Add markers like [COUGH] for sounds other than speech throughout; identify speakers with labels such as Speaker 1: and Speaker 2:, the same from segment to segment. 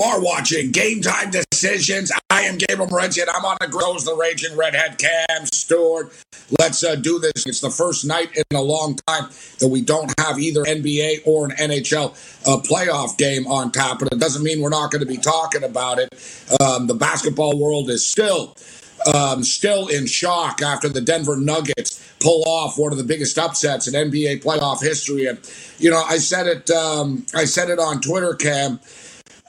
Speaker 1: You are watching Game Time Decisions. I am Gabriel Morency, and I'm on the grills, the Raging Redhead Cam Stewart. Let's uh, do this. It's the first night in a long time that we don't have either NBA or an NHL uh, playoff game on tap, but it doesn't mean we're not going to be talking about it. Um, the basketball world is still. Um, still in shock after the Denver Nuggets pull off one of the biggest upsets in NBA playoff history. And you know, I said it. Um, I said it on Twitter, Cam.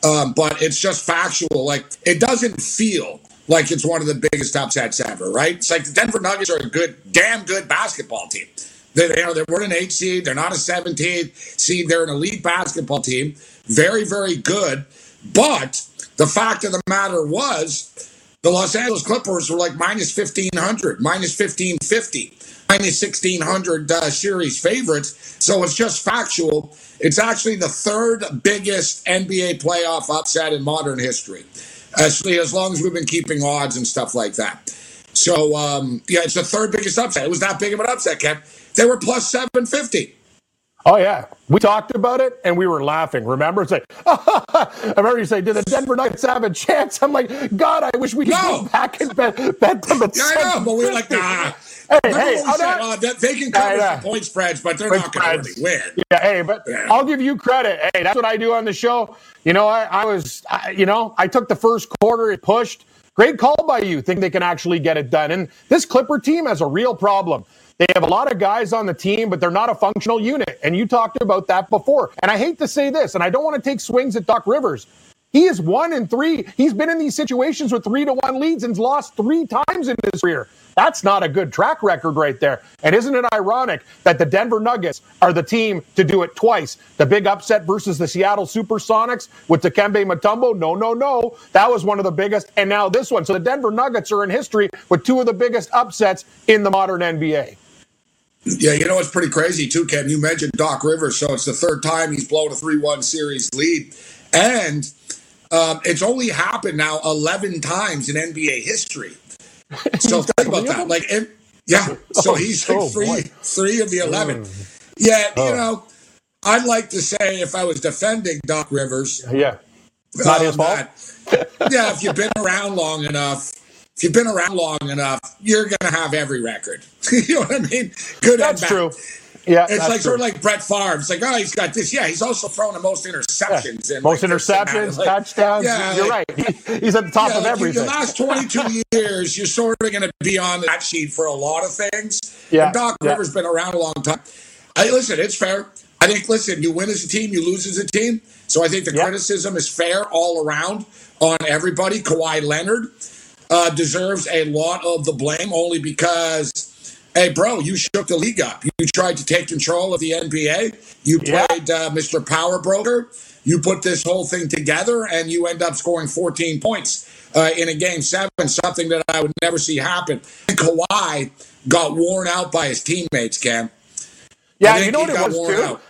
Speaker 1: Um, but it's just factual. Like it doesn't feel like it's one of the biggest upsets ever, right? It's like the Denver Nuggets are a good, damn good basketball team. They, you know, they weren't an eight seed. They're not a 17th seed. They're an elite basketball team. Very, very good. But the fact of the matter was, the Los Angeles Clippers were like minus 1500, minus 1550, minus 1600 uh, series favorites. So it's just factual. It's actually the third biggest NBA playoff upset in modern history, actually, as long as we've been keeping odds and stuff like that. So, um, yeah, it's the third biggest upset. It was that big of an upset, Kev. They were plus 750.
Speaker 2: Oh yeah, we talked about it and we were laughing. Remember, it's like [LAUGHS] I remember you say, "Did the Denver Nuggets have a chance?" I'm like, God, I wish we could
Speaker 1: No.
Speaker 2: go back and bet, bet them at
Speaker 1: Yeah, I know, but we were like, nah.
Speaker 2: Hey, hey,
Speaker 1: what we
Speaker 2: I'm
Speaker 1: said? they can cover
Speaker 2: Yeah,
Speaker 1: some point spreads, but they're not going to really win.
Speaker 2: Yeah, hey, but
Speaker 1: Yeah.
Speaker 2: I'll give you credit. Hey, that's what I do on the show. You know, I, I was, I, you know, I took the first quarter, it pushed. Great call by you. Think they can actually get it done. And this Clipper team has a real problem. They have a lot of guys on the team, but they're not a functional unit. And you talked about that before. And I hate to say this, and I don't want to take swings at Doc Rivers. He is one and three. He's been in these situations with three to one leads and lost three times in his career. That's not a good track record right there. And isn't it ironic that the Denver Nuggets are the team to do it twice? The big upset versus the Seattle Supersonics with Dikembe Mutombo? No, no, no. That was one of the biggest. And now this one. So the Denver Nuggets are in history with two of the biggest upsets in the modern NBA.
Speaker 1: Yeah, you know it's pretty crazy too, Ken. You mentioned Doc Rivers, so it's the third time he's blown a three-one series lead, and um, it's only happened now eleven times in NBA history. So think about that. Like, it, yeah. [LAUGHS] So
Speaker 2: Oh,
Speaker 1: he's like
Speaker 2: oh,
Speaker 1: three,
Speaker 2: boy.
Speaker 1: three of the eleven. Yeah,
Speaker 2: Oh.
Speaker 1: you know, I'd like to say if I was defending Doc Rivers,
Speaker 2: Yeah. Not
Speaker 1: um,
Speaker 2: his fault.
Speaker 1: yeah, if you've been around long enough, if you've been around long enough, you're going to have every record. [LAUGHS] you know what I mean? Good
Speaker 2: That's true. Yeah.
Speaker 1: It's like
Speaker 2: true.
Speaker 1: sort of like Brett Favre. It's like, oh, he's got this. Yeah, he's also thrown the most interceptions. And
Speaker 2: Most
Speaker 1: like this and that.
Speaker 2: interceptions,
Speaker 1: Like,
Speaker 2: touchdowns.
Speaker 1: Yeah,
Speaker 2: You're
Speaker 1: like,
Speaker 2: right. He- he's at the top
Speaker 1: yeah,
Speaker 2: of everything.
Speaker 1: The last 22 [LAUGHS] years, you're sort of going to be on that sheet for a lot of things.
Speaker 2: Yeah,
Speaker 1: And Doc
Speaker 2: yeah.
Speaker 1: Rivers been around a long time. I listen. It's fair. I think. Listen, you win as a team, you lose as a team. So I think the
Speaker 2: Yeah.
Speaker 1: criticism is fair all around on everybody. Kawhi Leonard uh, deserves a lot of the blame only because, hey, bro, you shook the league up. You tried to take control of the NBA. You
Speaker 2: Yeah.
Speaker 1: played uh, Mr. Power Broker. You put this whole thing together, and you end up scoring 14 points uh, in a game seven, something that I would never see happen. And Kawhi got worn out by his teammates, Cam.
Speaker 2: yeah, you know what it
Speaker 1: got
Speaker 2: was
Speaker 1: worn
Speaker 2: too.
Speaker 1: out.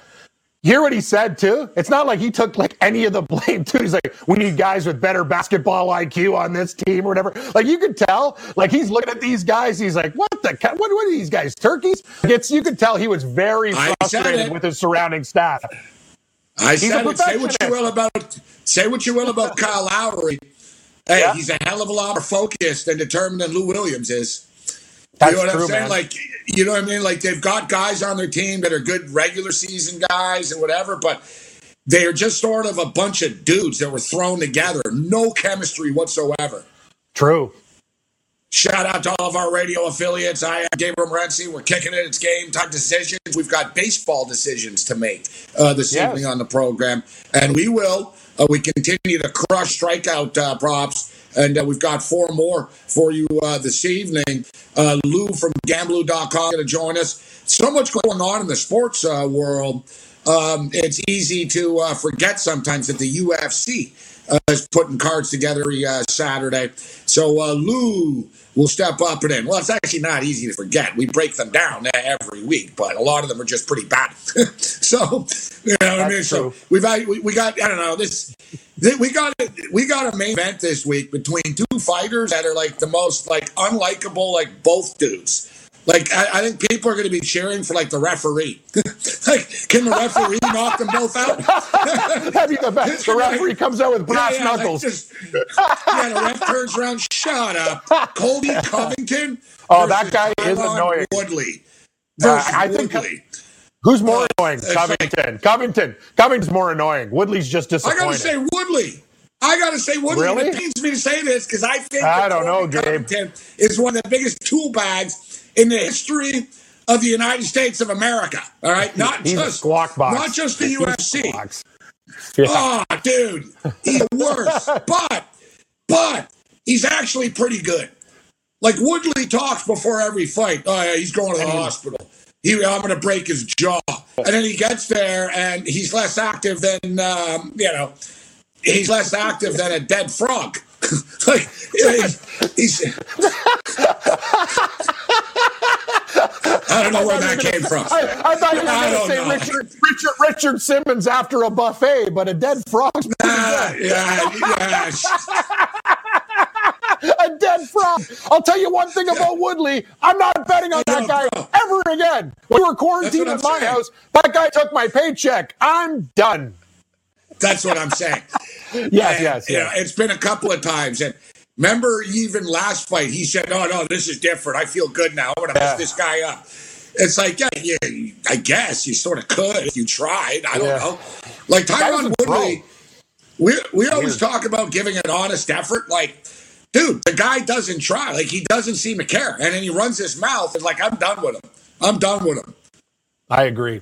Speaker 2: Hear what he said too? It's not like he took like any of the blame too. He's like, we need guys with better basketball IQ on this team or whatever. Like you could tell, like he's looking at these guys. He's like, what the? What, what are these guys? Turkeys? Like, It's you could tell he was very frustrated with his surrounding staff.
Speaker 1: I
Speaker 2: a
Speaker 1: said it. Say what you will about say what you will about [LAUGHS] Kyle Lowry. Hey,
Speaker 2: Yeah.
Speaker 1: he's a hell of a lot more focused and determined than Lou Williams is.
Speaker 2: That's
Speaker 1: you know what
Speaker 2: true,
Speaker 1: I'm saying?
Speaker 2: man.
Speaker 1: Like, you know what I mean? Like they've got guys on their team that are good regular season guys and whatever, but they are just sort of a bunch of dudes that were thrown together, no chemistry whatsoever.
Speaker 2: true.
Speaker 1: Shout out to all of our radio affiliates. I am Gabriel Morency. We're kicking it. It's game time decisions. We've got baseball decisions to make uh, this
Speaker 2: Yes.
Speaker 1: evening on the program, and we will. Uh, we continue to crush strikeout uh, props, and uh, we've got four more for you uh, this evening. Uh, Lou from Gamblou.com to join us. So much going on in the sports uh, world. um, it's easy to uh, forget sometimes that the UFC uh, is putting cards together Saturday. So Lou will step up and in. Well, it's actually not easy to forget. We break them down every week, but a lot of them are just pretty bad. [LAUGHS] so, you know what I mean? So we've we, we got I don't know this. We got we got a main event this week between two fighters that are like the most like unlikable like both dudes. Like I, I, think people are going to be cheering for like the referee. [LAUGHS] like, can the referee [LAUGHS] knock them both out? [LAUGHS]
Speaker 2: That'd be the best. The referee comes out with brass yeah, yeah, knuckles. Like just,
Speaker 1: yeah, the ref turns around. Shut up, Colby Covington.
Speaker 2: Oh, that guy Tyron is annoying.
Speaker 1: Woodley.
Speaker 2: Uh, I think. Woodley. Who's more uh, annoying? Covington. Like, Covington. Covington's more annoying. Woodley's just disappointing.
Speaker 1: I gotta say Woodley. I gotta say Woodley. Really? It pains me to say this because I think
Speaker 2: I don't know, Gabe. Covington
Speaker 1: is one of the biggest tool bags in the history of the United States of America. All right, not [LAUGHS]
Speaker 2: he's
Speaker 1: just
Speaker 2: squawk box.
Speaker 1: not just the [LAUGHS] UFC. Yeah. Oh, dude, he's [LAUGHS] worse. but but he's actually pretty good. Like Woodley talks before every fight. Oh yeah, he's going to the hospital. He, I'm going to break his jaw, and then he gets there, and he's less active than um, you know, he's less active than a dead frog. like he's, he's I don't know where that came from.
Speaker 2: I, I thought you were going to say Richard, Richard, Richard Simmons after a buffet, but a dead frog. Uh, yeah, yeah. [LAUGHS] a dead frog. I'll tell you one thing about Woodley. I'm not betting on that guy ever again. We were quarantined at my saying. house. That guy took my paycheck. I'm done.
Speaker 1: That's what I'm saying. [LAUGHS]
Speaker 2: yes, and, yes, yes.
Speaker 1: You know, it's been a couple of times, and Remember, even last fight, he said, "Oh no, this is different. I feel good now. I'm gonna yeah. this guy up." It's like, yeah, yeah, I guess you sort of could if you tried. I don't yeah. know. Like Tyron Woodley, we we always talk about giving an honest effort. Like, dude, the guy doesn't try. Like he doesn't seem to care, and then he runs his mouth. It's like I'm done with him. I'm done with him.
Speaker 2: I agree.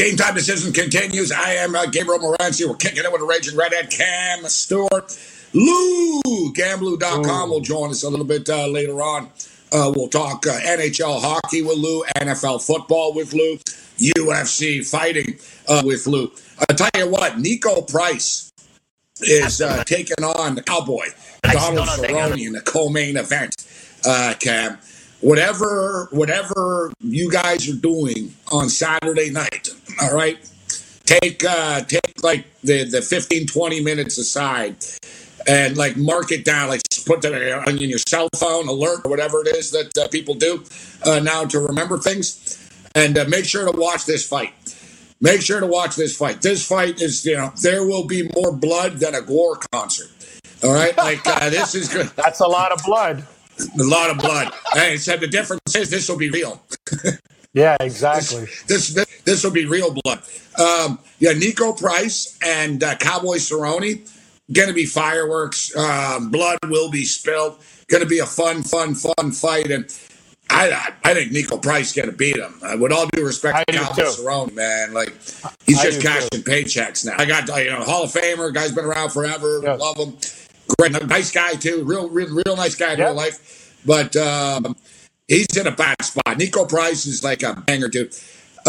Speaker 1: Game time decision continues. I am uh, Gabriel Morency. We're kicking it with a raging redhead Cam Stewart. Lou, Gamblou.com will join us a little bit uh, later on. Uh, we'll talk uh, NHL hockey with Lou, NFL football with Lou, UFC fighting uh, with Lou. I'll tell you what, Niko Price is uh, taking on the Cowboy, Donald Cerrone, in the co-main event, uh, Cam whatever whatever you guys are doing on Saturday night, all right? Take uh take like the the 15 20 minutes aside and like mark it down. Like put that on your cell phone alert or whatever it is that uh, people do uh, now to remember things. And uh, make sure to watch this fight. Make sure to watch this fight. This fight is you know there will be more blood than a gore concert. All right? Like uh, this is good.
Speaker 2: That's a lot of blood.
Speaker 1: A lot of blood. hey, said the difference is this will be real. [LAUGHS]
Speaker 2: yeah, exactly.
Speaker 1: This this, this will be real blood. Um, yeah, Niko Price and uh, Cowboy Cerrone. Going to be fireworks. Um, blood will be spilled. Going to be a fun, fun, fun fight. And I, I think Niko Price going to beat him. Uh, with all due respect to Cowboy Cerrone, man, like he's just cashing too. paychecks now. I got you know Hall of Famer, guy's been around forever. Yeah. Love him great, nice guy too, real, real, real nice guy in yep. real life. But um, he's in a bad spot. Niko Price is like a banger too.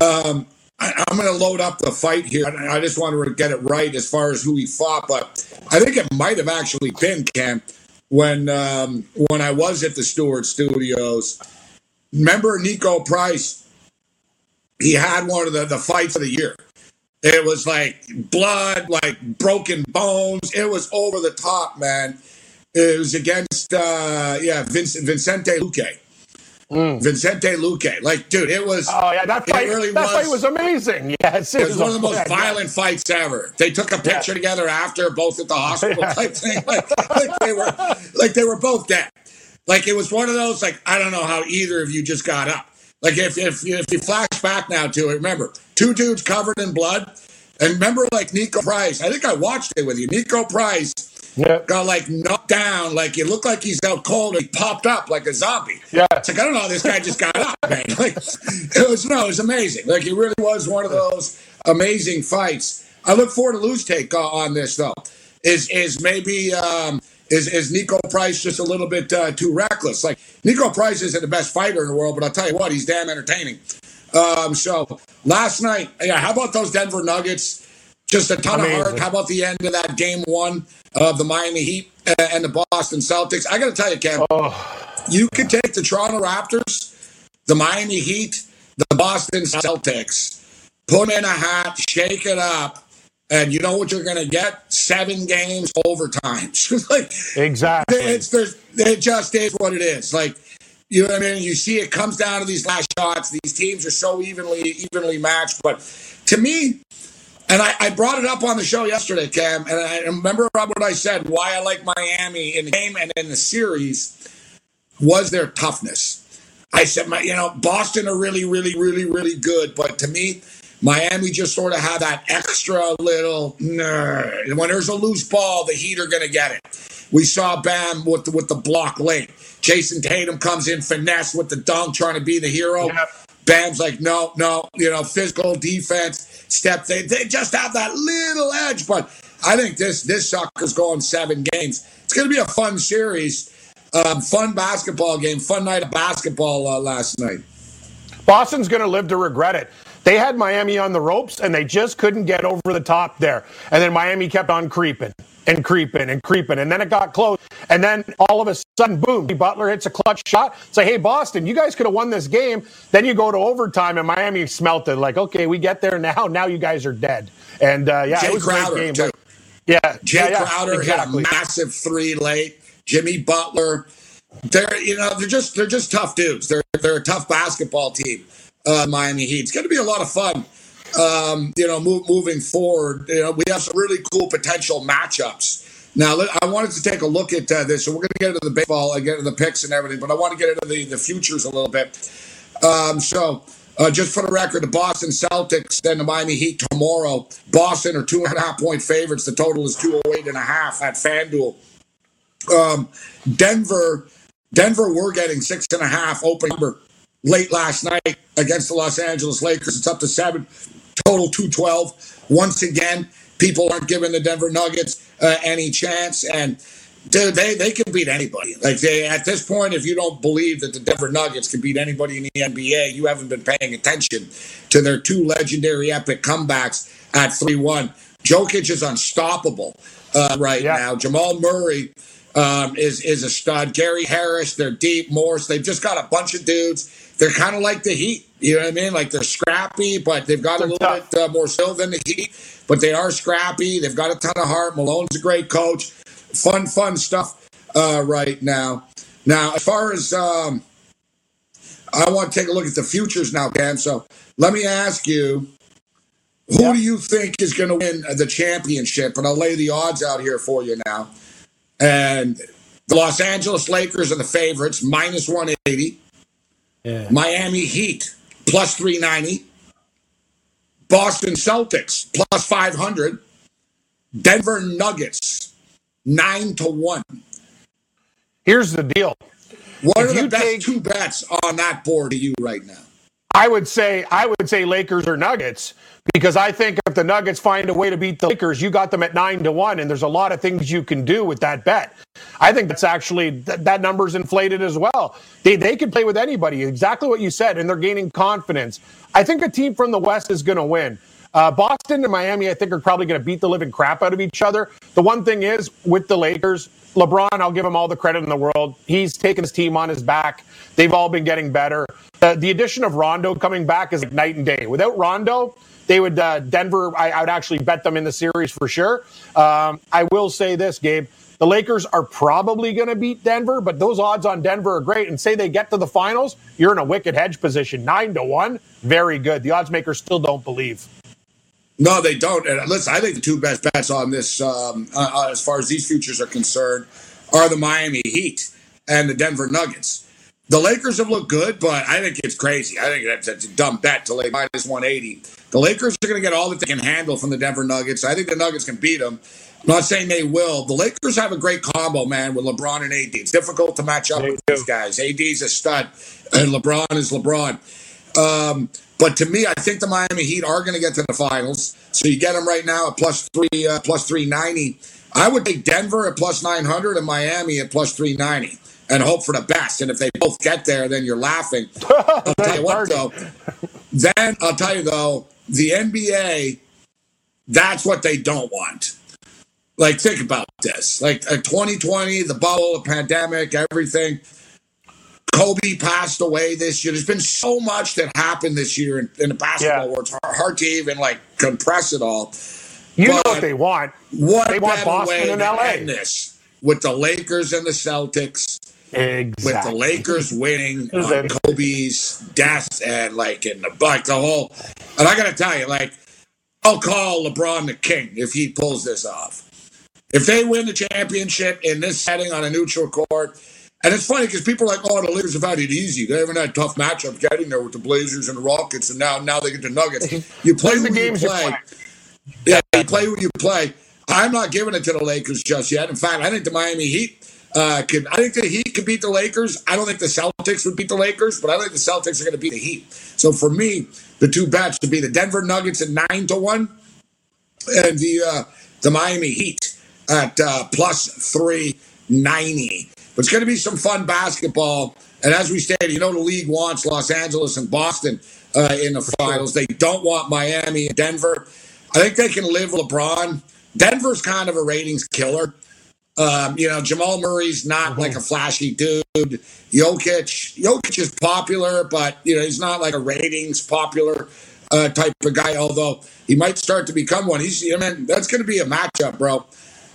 Speaker 1: Um, I, am going to load up the fight here. I, I just want to get it right as far as who he fought, but I think it might have actually been Cam when um, when I was at the Stewart Studios. Remember Niko Price? He had one of the, the fights of the year. It was like blood, like broken bones. It was over the top, man. It was against, uh, yeah, Vince, Vicente Luque. Mm. Vicente Luque. Like, dude, it was.
Speaker 2: Oh, yeah, that fight, really that was, fight was amazing. Yes,
Speaker 1: it, it was, one of the most violent yeah. fights ever. They took a picture yeah. together after, both at the hospital [LAUGHS] type thing. [LAUGHS] Like, like, they were, like they were both dead. Like it was one of those. Like I don't know how either of you just got up. Like if if if you flash back now to it, remember two dudes covered in blood. And remember, like Niko Price, I think I watched it with you. Niko Price
Speaker 2: Yeah.
Speaker 1: got like knocked down, like it looked like he's out cold. He popped up like a zombie.
Speaker 2: Yeah.
Speaker 1: It's like I don't know this guy just got up, man. [LAUGHS] Like it was no, it was amazing. Like it really was one of those amazing fights. I look forward to lose take on this though. Is is maybe um, is is Niko Price just a little bit uh, too reckless? Like Niko Price isn't the best fighter in the world, but I'll tell you what, he's damn entertaining. Um, so last night, yeah, how about those Denver Nuggets? Just a ton
Speaker 2: Amazing.
Speaker 1: of heart. How about the end of that game one of the Miami Heat and the Boston Celtics? I got to tell you, Cam, oh. you could take the Toronto Raptors, the Miami Heat, the Boston Celtics, put them in a hat, shake it up, and you know what you're going to get? Seven games overtime. [LAUGHS] like,
Speaker 2: Exactly.
Speaker 1: it's there's it just is what it is. Like you know what I mean? You see it comes down to these last shots. These teams are so evenly evenly matched. But to me, and I, I brought it up on the show yesterday, Cam, and I remember what I said, why I like Miami in the game and in the series was their toughness. I said, my, you know, Boston are really, really, really, really good, but to me, Miami just sort of had that extra little. When there's a loose ball, the Heat are going to get it. We saw Bam with the, with the block late. Jayson Tatum comes in finesse with the dunk, trying to be the hero. Bam's like, no, no, you know, physical defense, step. They, they just have that little edge. But I think this this sucker's going seven games. It's going to be a fun series, um, fun basketball game, fun night of basketball uh, last night.
Speaker 2: Boston's going to live to regret it. They had Miami on the ropes and they just couldn't get over the top there. And then Miami kept on creeping and creeping and creeping. And then it got close. And then all of a sudden, boom, Butler hits a clutch shot. Say, hey, Boston, you guys could have won this game. Then you go to overtime and Miami smelt it. Like, okay, we get there now. Now you guys are dead. And uh, yeah,
Speaker 1: Jae
Speaker 2: it was a great game.
Speaker 1: too.
Speaker 2: Yeah,
Speaker 1: Jae
Speaker 2: yeah, yeah,
Speaker 1: Crowder
Speaker 2: exactly.
Speaker 1: hit a massive three late. Jimmy Butler, they're you know they're just they're just tough dudes. They're they're a tough basketball team. Uh, Miami Heat. It's going to be a lot of fun. Um, you know, move, moving forward. You know, we have some really cool potential matchups. Now, I wanted to take a look at uh, this, so we're going to get into the baseball, and get into the picks and everything, but I want to get into the, the futures a little bit. Um, so, uh, just for the record, the Boston Celtics and the Miami Heat tomorrow. Boston are two and a half point favorites. The total is 208 and a half at FanDuel. Um, Denver, Denver, we're getting six and a half open number late last night against the Los Angeles Lakers. It's up to seven, total 212. Once again, people aren't giving the Denver Nuggets uh, any chance. And dude, they, they can beat anybody. Like they, at this point, if you don't believe that the Denver Nuggets can beat anybody in the NBA, you haven't been paying attention to their two legendary epic comebacks at 3 1. Jokic is unstoppable uh, right
Speaker 2: Yeah.
Speaker 1: now. Jamal Murray um, is is a stud. Gary Harris, they're deep. Morse, they've just got a bunch of dudes. They're kind of like the Heat. You know what I mean? Like they're scrappy, but they've got a
Speaker 2: They're
Speaker 1: little
Speaker 2: tough.
Speaker 1: bit uh, more skill than the Heat. But they are scrappy. They've got a ton of heart. Malone's a great coach. Fun, fun stuff uh, right now. Now, as far as um, I want to take a look at the futures now, Cam. So let me ask you, who
Speaker 2: Yeah.
Speaker 1: do you think is going to win the championship? And I'll lay the odds out here for you now. And the Los Angeles Lakers are the favorites, minus 180.
Speaker 2: Yeah.
Speaker 1: Miami Heat, plus 390. Boston Celtics, plus 500. Denver Nuggets, 9 to 1.
Speaker 2: Here's the deal.
Speaker 1: What
Speaker 2: If
Speaker 1: are the
Speaker 2: you
Speaker 1: best
Speaker 2: take-
Speaker 1: two bets on that board to you right now?
Speaker 2: I would say I would say Lakers or Nuggets because I think if the Nuggets find a way to beat the Lakers, you got them at nine to one, and there's a lot of things you can do with that bet. I think that's actually th- that number's inflated as well. They they can play with anybody, exactly what you said, and they're gaining confidence. I think a team from the West is going to win. Uh, Boston and Miami, I think, are probably going to beat the living crap out of each other. The one thing is with the Lakers, LeBron, I'll give him all the credit in the world. He's taken his team on his back. They've all been getting better. Uh, the addition of Rondo coming back is like night and day. Without Rondo, they would uh, Denver. I, I would actually bet them in the series for sure. Um, I will say this, Gabe. The Lakers are probably going to beat Denver, but those odds on Denver are great. And say they get to the finals, you're in a wicked hedge position, nine to one. Very good. The odds makers still don't believe.
Speaker 1: No, they don't. And listen, I think the two best bets on this, um, uh, uh, as far as these futures are concerned, are the Miami Heat and the Denver Nuggets. The Lakers have looked good, but I think it's crazy. I think that's, that's a dumb bet to lay minus 180. The Lakers are going to get all that they can handle from the Denver Nuggets. I think the Nuggets can beat them. I'm not saying they will. The Lakers have a great combo, man, with LeBron and AD. It's difficult to match up they with do. these guys. AD's a stud, and LeBron is LeBron. Um, but to me, I think the Miami Heat are going to get to the finals. So you get them right now at plus three, uh, plus three ninety. I would take Denver at plus nine hundred and Miami at plus three ninety and hope for the best. And if they both get there, then you're laughing. [LAUGHS] I'll tell you what, though. Then I'll tell you though, the NBA, that's what they don't want. Like, think about this. Like, 2020, the bubble, the pandemic, everything. Kobe passed away this year. There's been so much that happened this year in, in the basketball yeah. world. It's hard, to even like compress it all.
Speaker 2: You but know what they want.
Speaker 1: What
Speaker 2: they want Boston and LA.
Speaker 1: This with the Lakers and the Celtics.
Speaker 2: Exactly.
Speaker 1: With the Lakers winning on Kobe's death and like in the like the whole. And I got to tell you, like, I'll call LeBron the king if he pulls this off. If they win the championship in this setting on a neutral court and it's funny because people are like, oh, the Lakers have had it easy. They haven't had tough matchups getting there with the Blazers and the Rockets, and now now they get the Nuggets. [LAUGHS] You play the games you play. Yeah, you play what you play. I'm not giving it to the Lakers just yet. In fact, I think the Miami Heat uh, could. I think the Heat could beat the Lakers. I don't think the Celtics would beat the Lakers, but I think the Celtics are going to beat the Heat. So for me, the two bets to be the Denver Nuggets at nine to one, and the uh, the Miami Heat at uh, plus three ninety. But it's going to be some fun basketball. And as we stated, you know, the league wants Los Angeles and Boston uh, in the finals. They don't want Miami and Denver. I think they can live LeBron. Denver's kind of a ratings killer. Um, you know, Jamal Murray's not mm-hmm. like a flashy dude. Jokic, Jokic is popular, but you know he's not like a ratings popular uh, type of guy. Although he might start to become one. He's, I mean, that's going to be a matchup, bro.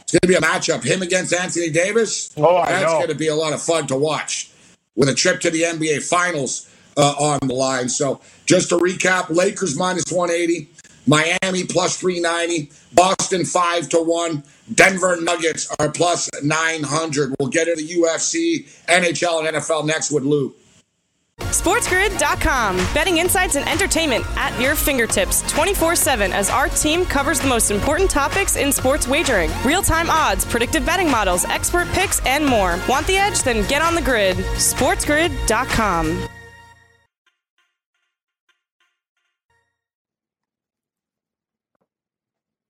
Speaker 1: It's going to be a matchup. Him against Anthony Davis.
Speaker 2: Oh, I
Speaker 1: That's
Speaker 2: know.
Speaker 1: going to be a lot of fun to watch with a trip to the NBA Finals uh, on the line. So just to recap, Lakers minus 180, Miami plus 390, Boston 5 to 1, Denver Nuggets are plus 900. We'll get into the UFC, NHL, and NFL next with Lou.
Speaker 3: SportsGrid.com. Betting insights and entertainment at your fingertips 24 7 as our team covers the most important topics in sports wagering real time odds, predictive betting models, expert picks, and more. Want the edge? Then get on the grid. SportsGrid.com.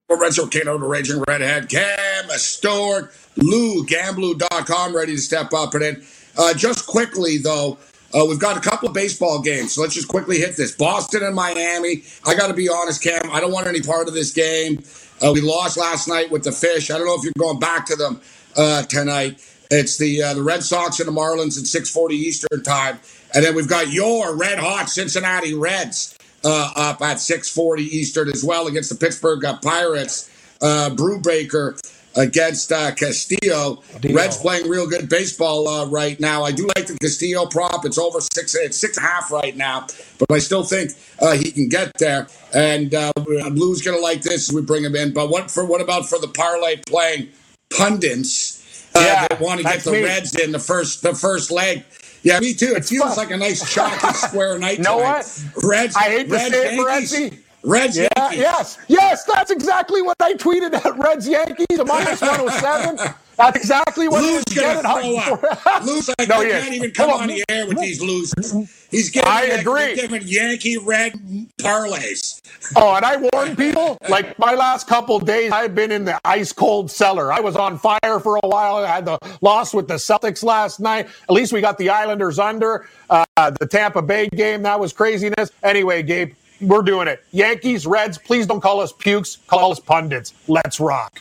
Speaker 1: Lorenzo Kano, the Raging Redhead, Cam Stewart, Lou, Gamblou.com, ready to step up. And then, uh, just quickly, though, uh, we've got a couple of baseball games, so let's just quickly hit this. Boston and Miami. I got to be honest, Cam. I don't want any part of this game. Uh, we lost last night with the Fish. I don't know if you're going back to them uh, tonight. It's the uh, the Red Sox and the Marlins at 6:40 Eastern time, and then we've got your red hot Cincinnati Reds uh, up at 6:40 Eastern as well against the Pittsburgh Pirates. Uh, Brubaker against uh, Castillo. Deal. Reds playing real good baseball uh, right now. I do like the Castillo prop. It's over six. It's six and a half right now, but I still think uh, he can get there. And uh, Blue's going to like this. We bring him in. But what for? What about for the parlay playing pundits? Uh, yeah, that want to get the me. Reds in the first the first leg. Yeah, me too. It it's feels fun. like a nice chalky square [LAUGHS] night.
Speaker 2: You know what?
Speaker 1: Reds.
Speaker 2: I hate to
Speaker 1: Reds,
Speaker 2: say it, Renzi.
Speaker 1: Reds yeah, Yankees.
Speaker 2: Yes, yes, that's exactly what I tweeted at Reds Yankees, a minus 107. That's exactly what
Speaker 1: Lou's going to throw up. [LAUGHS] Lou's like, no, I can't even come on the air with these losers. He's giving
Speaker 2: I agree.
Speaker 1: giving Yankee red parlays.
Speaker 2: Oh, and I warn people, like my last couple days, I've been in the ice cold cellar. I was on fire for a while. I had the loss with the Celtics last night. At least we got the Islanders under. Uh, the Tampa Bay game, that was craziness. Anyway, Gabe, we're doing it. Yankees, Reds, please don't call us pukes. Call us pundits. Let's rock.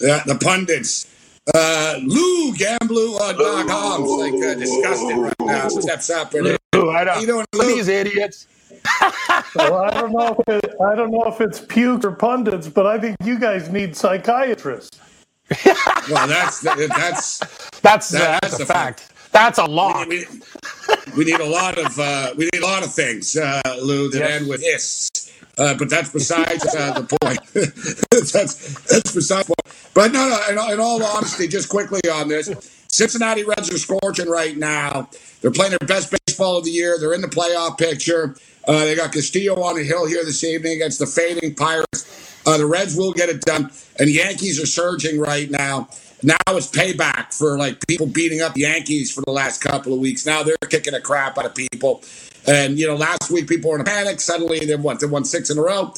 Speaker 1: Yeah, the pundits. Uh, Lou Gamblou.com uh, like uh, disgusted right now. Steps up. And,
Speaker 2: Lou, I don't, you doing, Lou? These idiots. [LAUGHS]
Speaker 4: well, I don't know. If it, I don't know if it's puke or pundits, but I think you guys need psychiatrists.
Speaker 1: well, that's that's [LAUGHS] that's
Speaker 2: that's, that, that's, a fact. fact. That's a lot.
Speaker 1: We, we, we, need a lot of uh, we need a lot of things, uh, Lou, that yes. end with is. Uh, but that's besides uh, the point. [LAUGHS] that's that's besides the point. But no, no. In, in all honesty, just quickly on this, Cincinnati Reds are scorching right now. They're playing their best baseball of the year. They're in the playoff picture. Uh, they got Castillo on the hill here this evening against the fading Pirates. Uh, the Reds will get it done, and the Yankees are surging right now. Now it's payback for like people beating up the Yankees for the last couple of weeks. Now they're kicking the crap out of people. And you know, last week people were in a panic. Suddenly they won. They won six in a row.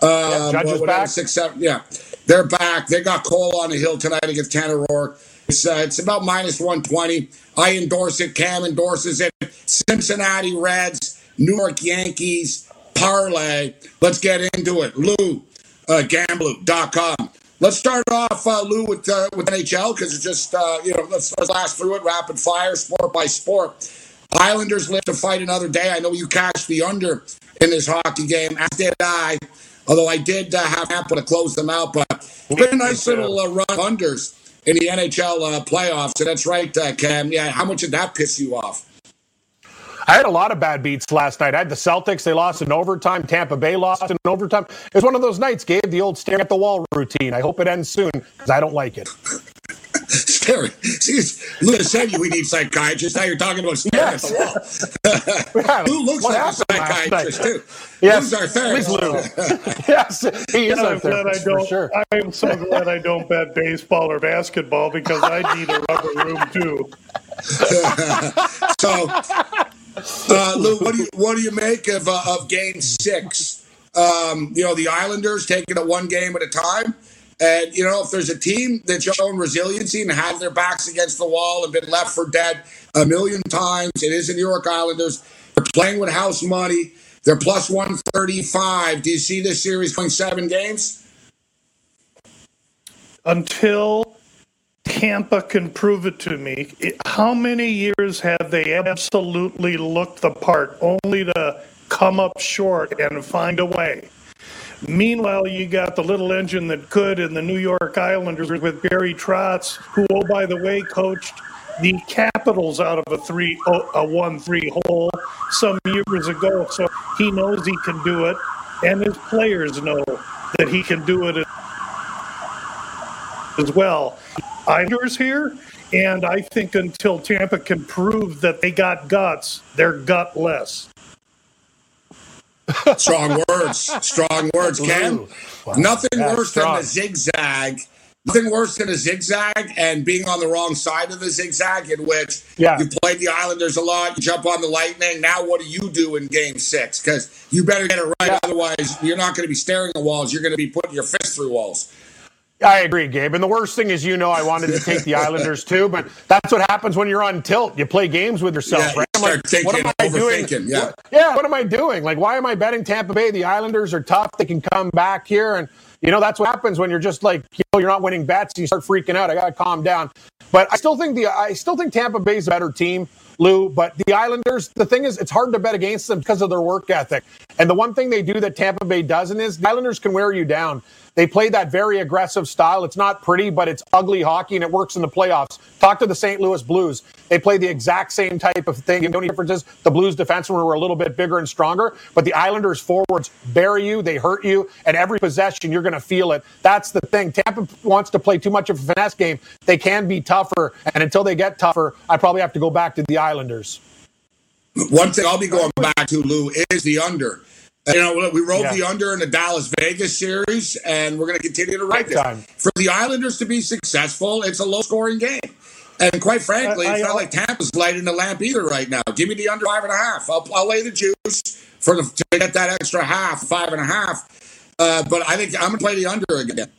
Speaker 2: Um, yeah, Judge back.
Speaker 1: Six, seven. Yeah, they're back. They got Cole on the hill tonight against Tanner Roark. It's, uh, it's about minus 120. I endorse it. Cam endorses it. Cincinnati Reds, New York Yankees, parlay. Let's get into it. Lou, uh, gamblou.com. Let's start off, uh, Lou, with uh, with NHL because it's just uh, you know let's, let's last through it rapid fire, sport by sport. Islanders live to fight another day. I know you cashed the under in this hockey game, as did I. Although I did uh, have Tampa to close them out, but it's been a nice little uh, run unders in the NHL uh, playoffs. So that's right, uh, Cam. Yeah, how much did that piss you off?
Speaker 2: I had a lot of bad beats last night. I had the Celtics, they lost in overtime. Tampa Bay lost in overtime. It was one of those nights, Gabe, the old staring at the wall routine. I hope it ends soon because I don't like it. [LAUGHS]
Speaker 1: staring. See, Lewis said we need psychiatrists. Now you're talking about staring yes. at the wall. [LAUGHS] Who looks what like a psychiatrist, too? Yes. Lou's our therapist.
Speaker 2: Lou. [LAUGHS] yes, he is
Speaker 4: I'm glad I don't,
Speaker 2: sure.
Speaker 4: I am so glad I don't bet baseball or basketball because I need a rubber room, too.
Speaker 1: so uh, Lou, what do you what do you make of uh, of Game Six? Um, you know, the Islanders taking it one game at a time. And, you know, if there's a team that's shown resiliency and had their backs against the wall and been left for dead a million times, it is the New York Islanders. They're playing with house money. They're plus 135. Do you see this series going seven games?
Speaker 4: Until Tampa can prove it to me. How many years have they absolutely looked the part only to come up short and find a way? Meanwhile, you got the little engine that could in the New York Islanders with Barry Trotz, who, oh, by the way, coached the Capitals out of a three oh, a one three hole some years ago. So he knows he can do it, and his players know that he can do it as well. Islanders here, and I think until Tampa can prove that they got guts, they're gutless. [LAUGHS]
Speaker 1: Strong words. Strong words, Ken. Wow. Nothing That's worse strong. than a zigzag. Nothing worse than a zigzag and being on the wrong side of the zigzag, in which yeah. you played the Islanders a lot, you jump on the Lightning. Now, what do you do in Game Six? Because you better get it right, yeah. otherwise, you're not going to be staring at walls. You're going to be putting your fist through walls.
Speaker 2: I agree, Gabe. And the worst thing is, you know, I wanted to take the [LAUGHS] Islanders too, but that's what happens when you're on tilt. You play games with yourself,
Speaker 1: yeah,
Speaker 2: right?
Speaker 1: You start like, thinking, what am I doing? Yeah.
Speaker 2: What, yeah. What am I doing? Like, why am I betting Tampa Bay? The Islanders are tough. They can come back here. And, you know, that's what happens when you're just like, you know, you're not winning bets. You start freaking out. I got to calm down. But I still think the, I still think Tampa Bay's a better team. Lou. But the Islanders, the thing is, it's hard to bet against them because of their work ethic. And the one thing they do that Tampa Bay doesn't is the Islanders can wear you down. They play that very aggressive style. It's not pretty, but it's ugly hockey, and it works in the playoffs. Talk to the St. Louis Blues. They play the exact same type of thing. The only difference is the Blues defensemen were a little bit bigger and stronger, but the Islanders forwards bury you, they hurt you, and every possession you're going to feel it. That's the thing. Tampa wants to play too much of a finesse game. They can be tougher, and until they get tougher, I probably have to go back to the Islanders.
Speaker 1: One thing I'll be going back to, Lou, is the under. You know, we rolled yeah. the under in the Dallas Vegas series, and we're going to continue to ride it. For the Islanders to be successful, it's a low scoring game. And quite frankly, I, I, it's not like Tampa's lighting the lamp either right now. Give me the under five and a half. I'll, I'll lay the juice for the, to get that extra half, five and a half. Uh, but I think I'm going to play the under again.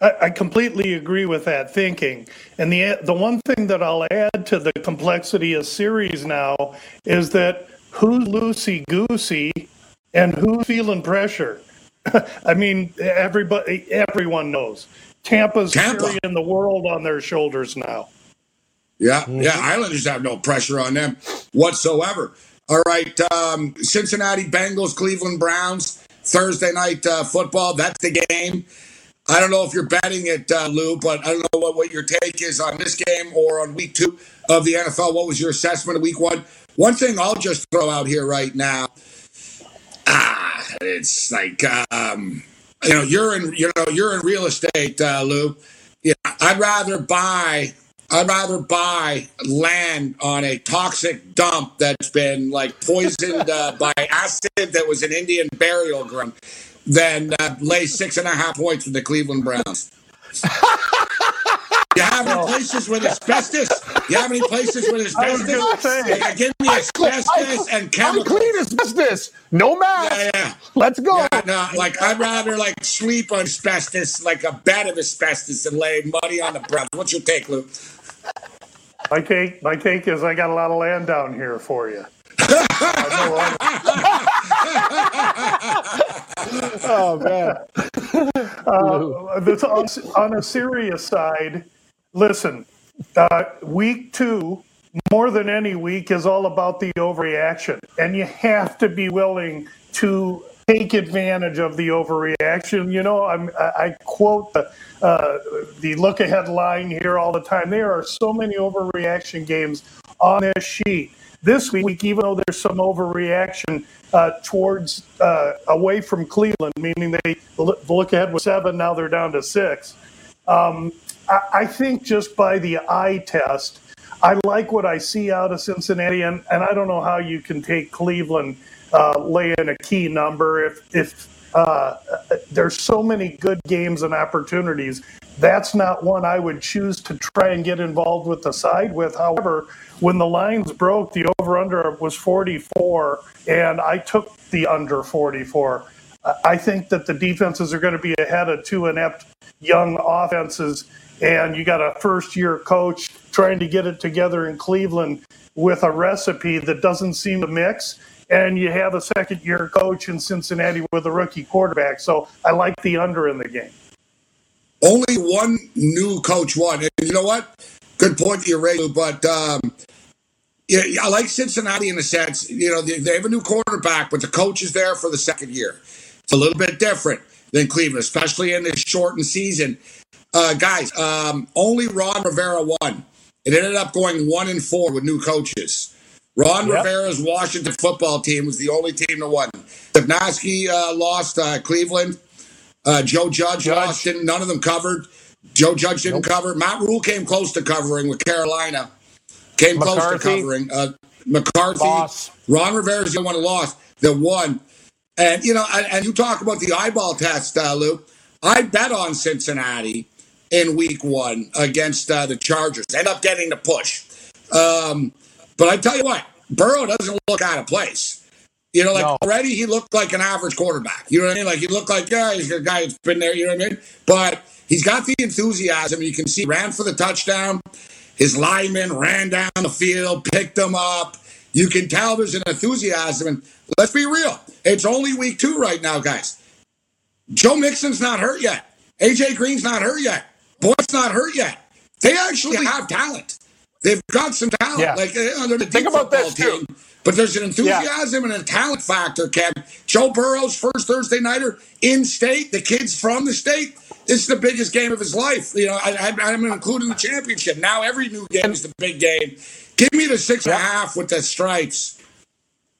Speaker 4: I completely agree with that thinking. And the the one thing that I'll add to the complexity of series now is that who's loosey goosey and who's feeling pressure? [LAUGHS] I mean, everybody, everyone knows Tampa's Tampa. carrying the world on their shoulders now.
Speaker 1: Yeah, mm-hmm. yeah. Islanders have no pressure on them whatsoever. All right, um, Cincinnati Bengals, Cleveland Browns, Thursday night uh, football. That's the game. I don't know if you're betting it, uh, Lou, but I don't know what, what your take is on this game or on week two of the NFL. What was your assessment of week one? One thing I'll just throw out here right now it's like um, you know you're in you know you're in real estate, uh, Lou. Yeah, I'd rather buy I'd rather buy land on a toxic dump that's been like poisoned uh, by acid that was an Indian burial ground than uh, lay six and a half points with the Cleveland Browns. [LAUGHS] You have any places with asbestos? You have any places with
Speaker 4: I
Speaker 1: asbestos?
Speaker 4: gonna say.
Speaker 1: Yeah, give me asbestos and
Speaker 2: I
Speaker 1: chemicals.
Speaker 2: clean asbestos. No mask.
Speaker 1: Yeah, yeah.
Speaker 2: Let's go.
Speaker 1: Yeah, no, like I'd rather like sleep on asbestos, like a bed of asbestos, and lay money on the breath. What's your take, Luke?
Speaker 4: My take, my take is I got a lot of land down here for you. [LAUGHS] [LAUGHS]
Speaker 2: Oh man.
Speaker 4: uh, this, on, on a serious side, listen, uh, week two, more than any week, is all about the overreaction. And you have to be willing to take advantage of the overreaction. You know, I'm, I, quote the, uh, the look ahead line here all the time. There are so many overreaction games on this sheet. This week, even though there's some overreaction uh, towards uh, away from Cleveland, meaning they look ahead with seven, now they're down to six. Um, I, think just by the eye test, I like what I see out of Cincinnati, and, and I don't know how you can take Cleveland, uh, lay in a key number if if uh, there's so many good games and opportunities. That's not one I would choose to try and get involved with the side with. However, when the lines broke, the over under was 44, and I took the under 44. I- I think that the defenses are going to be ahead of two inept young offenses, and you got a first year coach trying to get it together in Cleveland with a recipe that doesn't seem to mix. And you have a second year coach in Cincinnati with a rookie quarterback. So I like the under in the game.
Speaker 1: Only one new coach won. And you know what? Good point you but um, yeah, I like Cincinnati in a sense, you know, they, they have a new quarterback, but the coach is there for the second year. It's a little bit different than Cleveland, especially in this shortened season. Uh, guys, um, only Ron Rivera won. It ended up going one and four with new coaches. Ron
Speaker 2: Yep.
Speaker 1: Rivera's Washington football team was the only team that won. Stefanski uh, lost uh, Cleveland. Uh, Joe Judge,
Speaker 2: Judge.
Speaker 1: lost. Didn't, none of them covered. Joe Judge didn't cover. Matt Rhule came close to covering with Carolina. Came close to covering. Uh, McCarthy.
Speaker 2: Loss.
Speaker 1: Ron Rivera's the one who lost. That won. And you know, and, and you talk about the eyeball test, uh, Lou. I bet on Cincinnati in Week One against uh, the Chargers. End up getting the push. Um, but I tell you what, Burrow doesn't look out of place. You know, like
Speaker 2: No.
Speaker 1: already he looked like an average quarterback. You know what I mean? Like he looked like yeah, he's a guy who's been there. You know what I mean? But he's got the enthusiasm. You can see he ran for the touchdown. His lineman ran down the field, picked him up. You can tell there's an enthusiasm. And let's be real, it's only week two right now, guys. Joe Mixon's not hurt yet. AJ Green's not hurt yet. Boyd's not hurt yet. They actually have talent. They've got some talent.
Speaker 2: Yeah.
Speaker 1: Like uh, they're the
Speaker 2: Think about
Speaker 1: football
Speaker 2: this, too.
Speaker 1: team. But there's an enthusiasm and a talent factor, Kev. Joe Burrow's first Thursday nighter in state. The kid's from the state. This is the biggest game of his life. You know, I, I, I'm including the championship. Now every new game is the big game. Give me the six and a half with the stripes.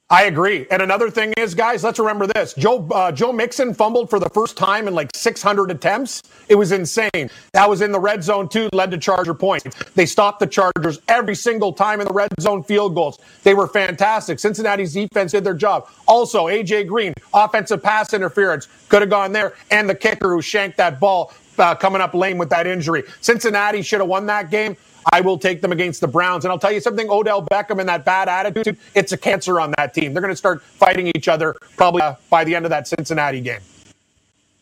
Speaker 2: I agree. And another thing is, guys, let's remember this: Joe uh, Joe Mixon fumbled for the first time in like 600 attempts. It was insane. That was in the red zone too, led to Charger points. They stopped the Chargers every single time in the red zone field goals. They were fantastic. Cincinnati's defense did their job. Also, AJ Green, offensive pass interference could have gone there, and the kicker who shanked that ball uh, coming up lame with that injury. Cincinnati should have won that game. I will take them against the Browns. And I'll tell you something Odell Beckham and that bad attitude, it's a cancer on that team. They're going to start fighting each other probably uh, by the end of that Cincinnati game.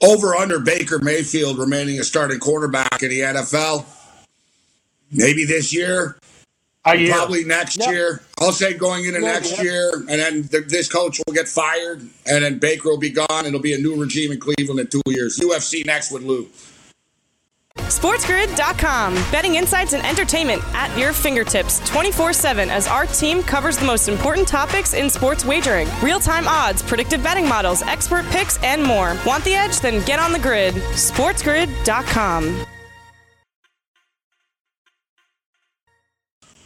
Speaker 1: Over under Baker Mayfield remaining a starting quarterback in the NFL. Maybe this year, probably next
Speaker 2: Yep.
Speaker 1: year. I'll say going into
Speaker 2: Yeah,
Speaker 1: next
Speaker 2: yeah.
Speaker 1: year, and then th- this coach will get fired, and then Baker will be gone. It'll be a new regime in Cleveland in two years. UFC next with Lou.
Speaker 3: SportsGrid.com. Betting insights and entertainment at your fingertips 24 7 as our team covers the most important topics in sports wagering real time odds, predictive betting models, expert picks, and more. Want the edge? Then get on the grid. SportsGrid.com.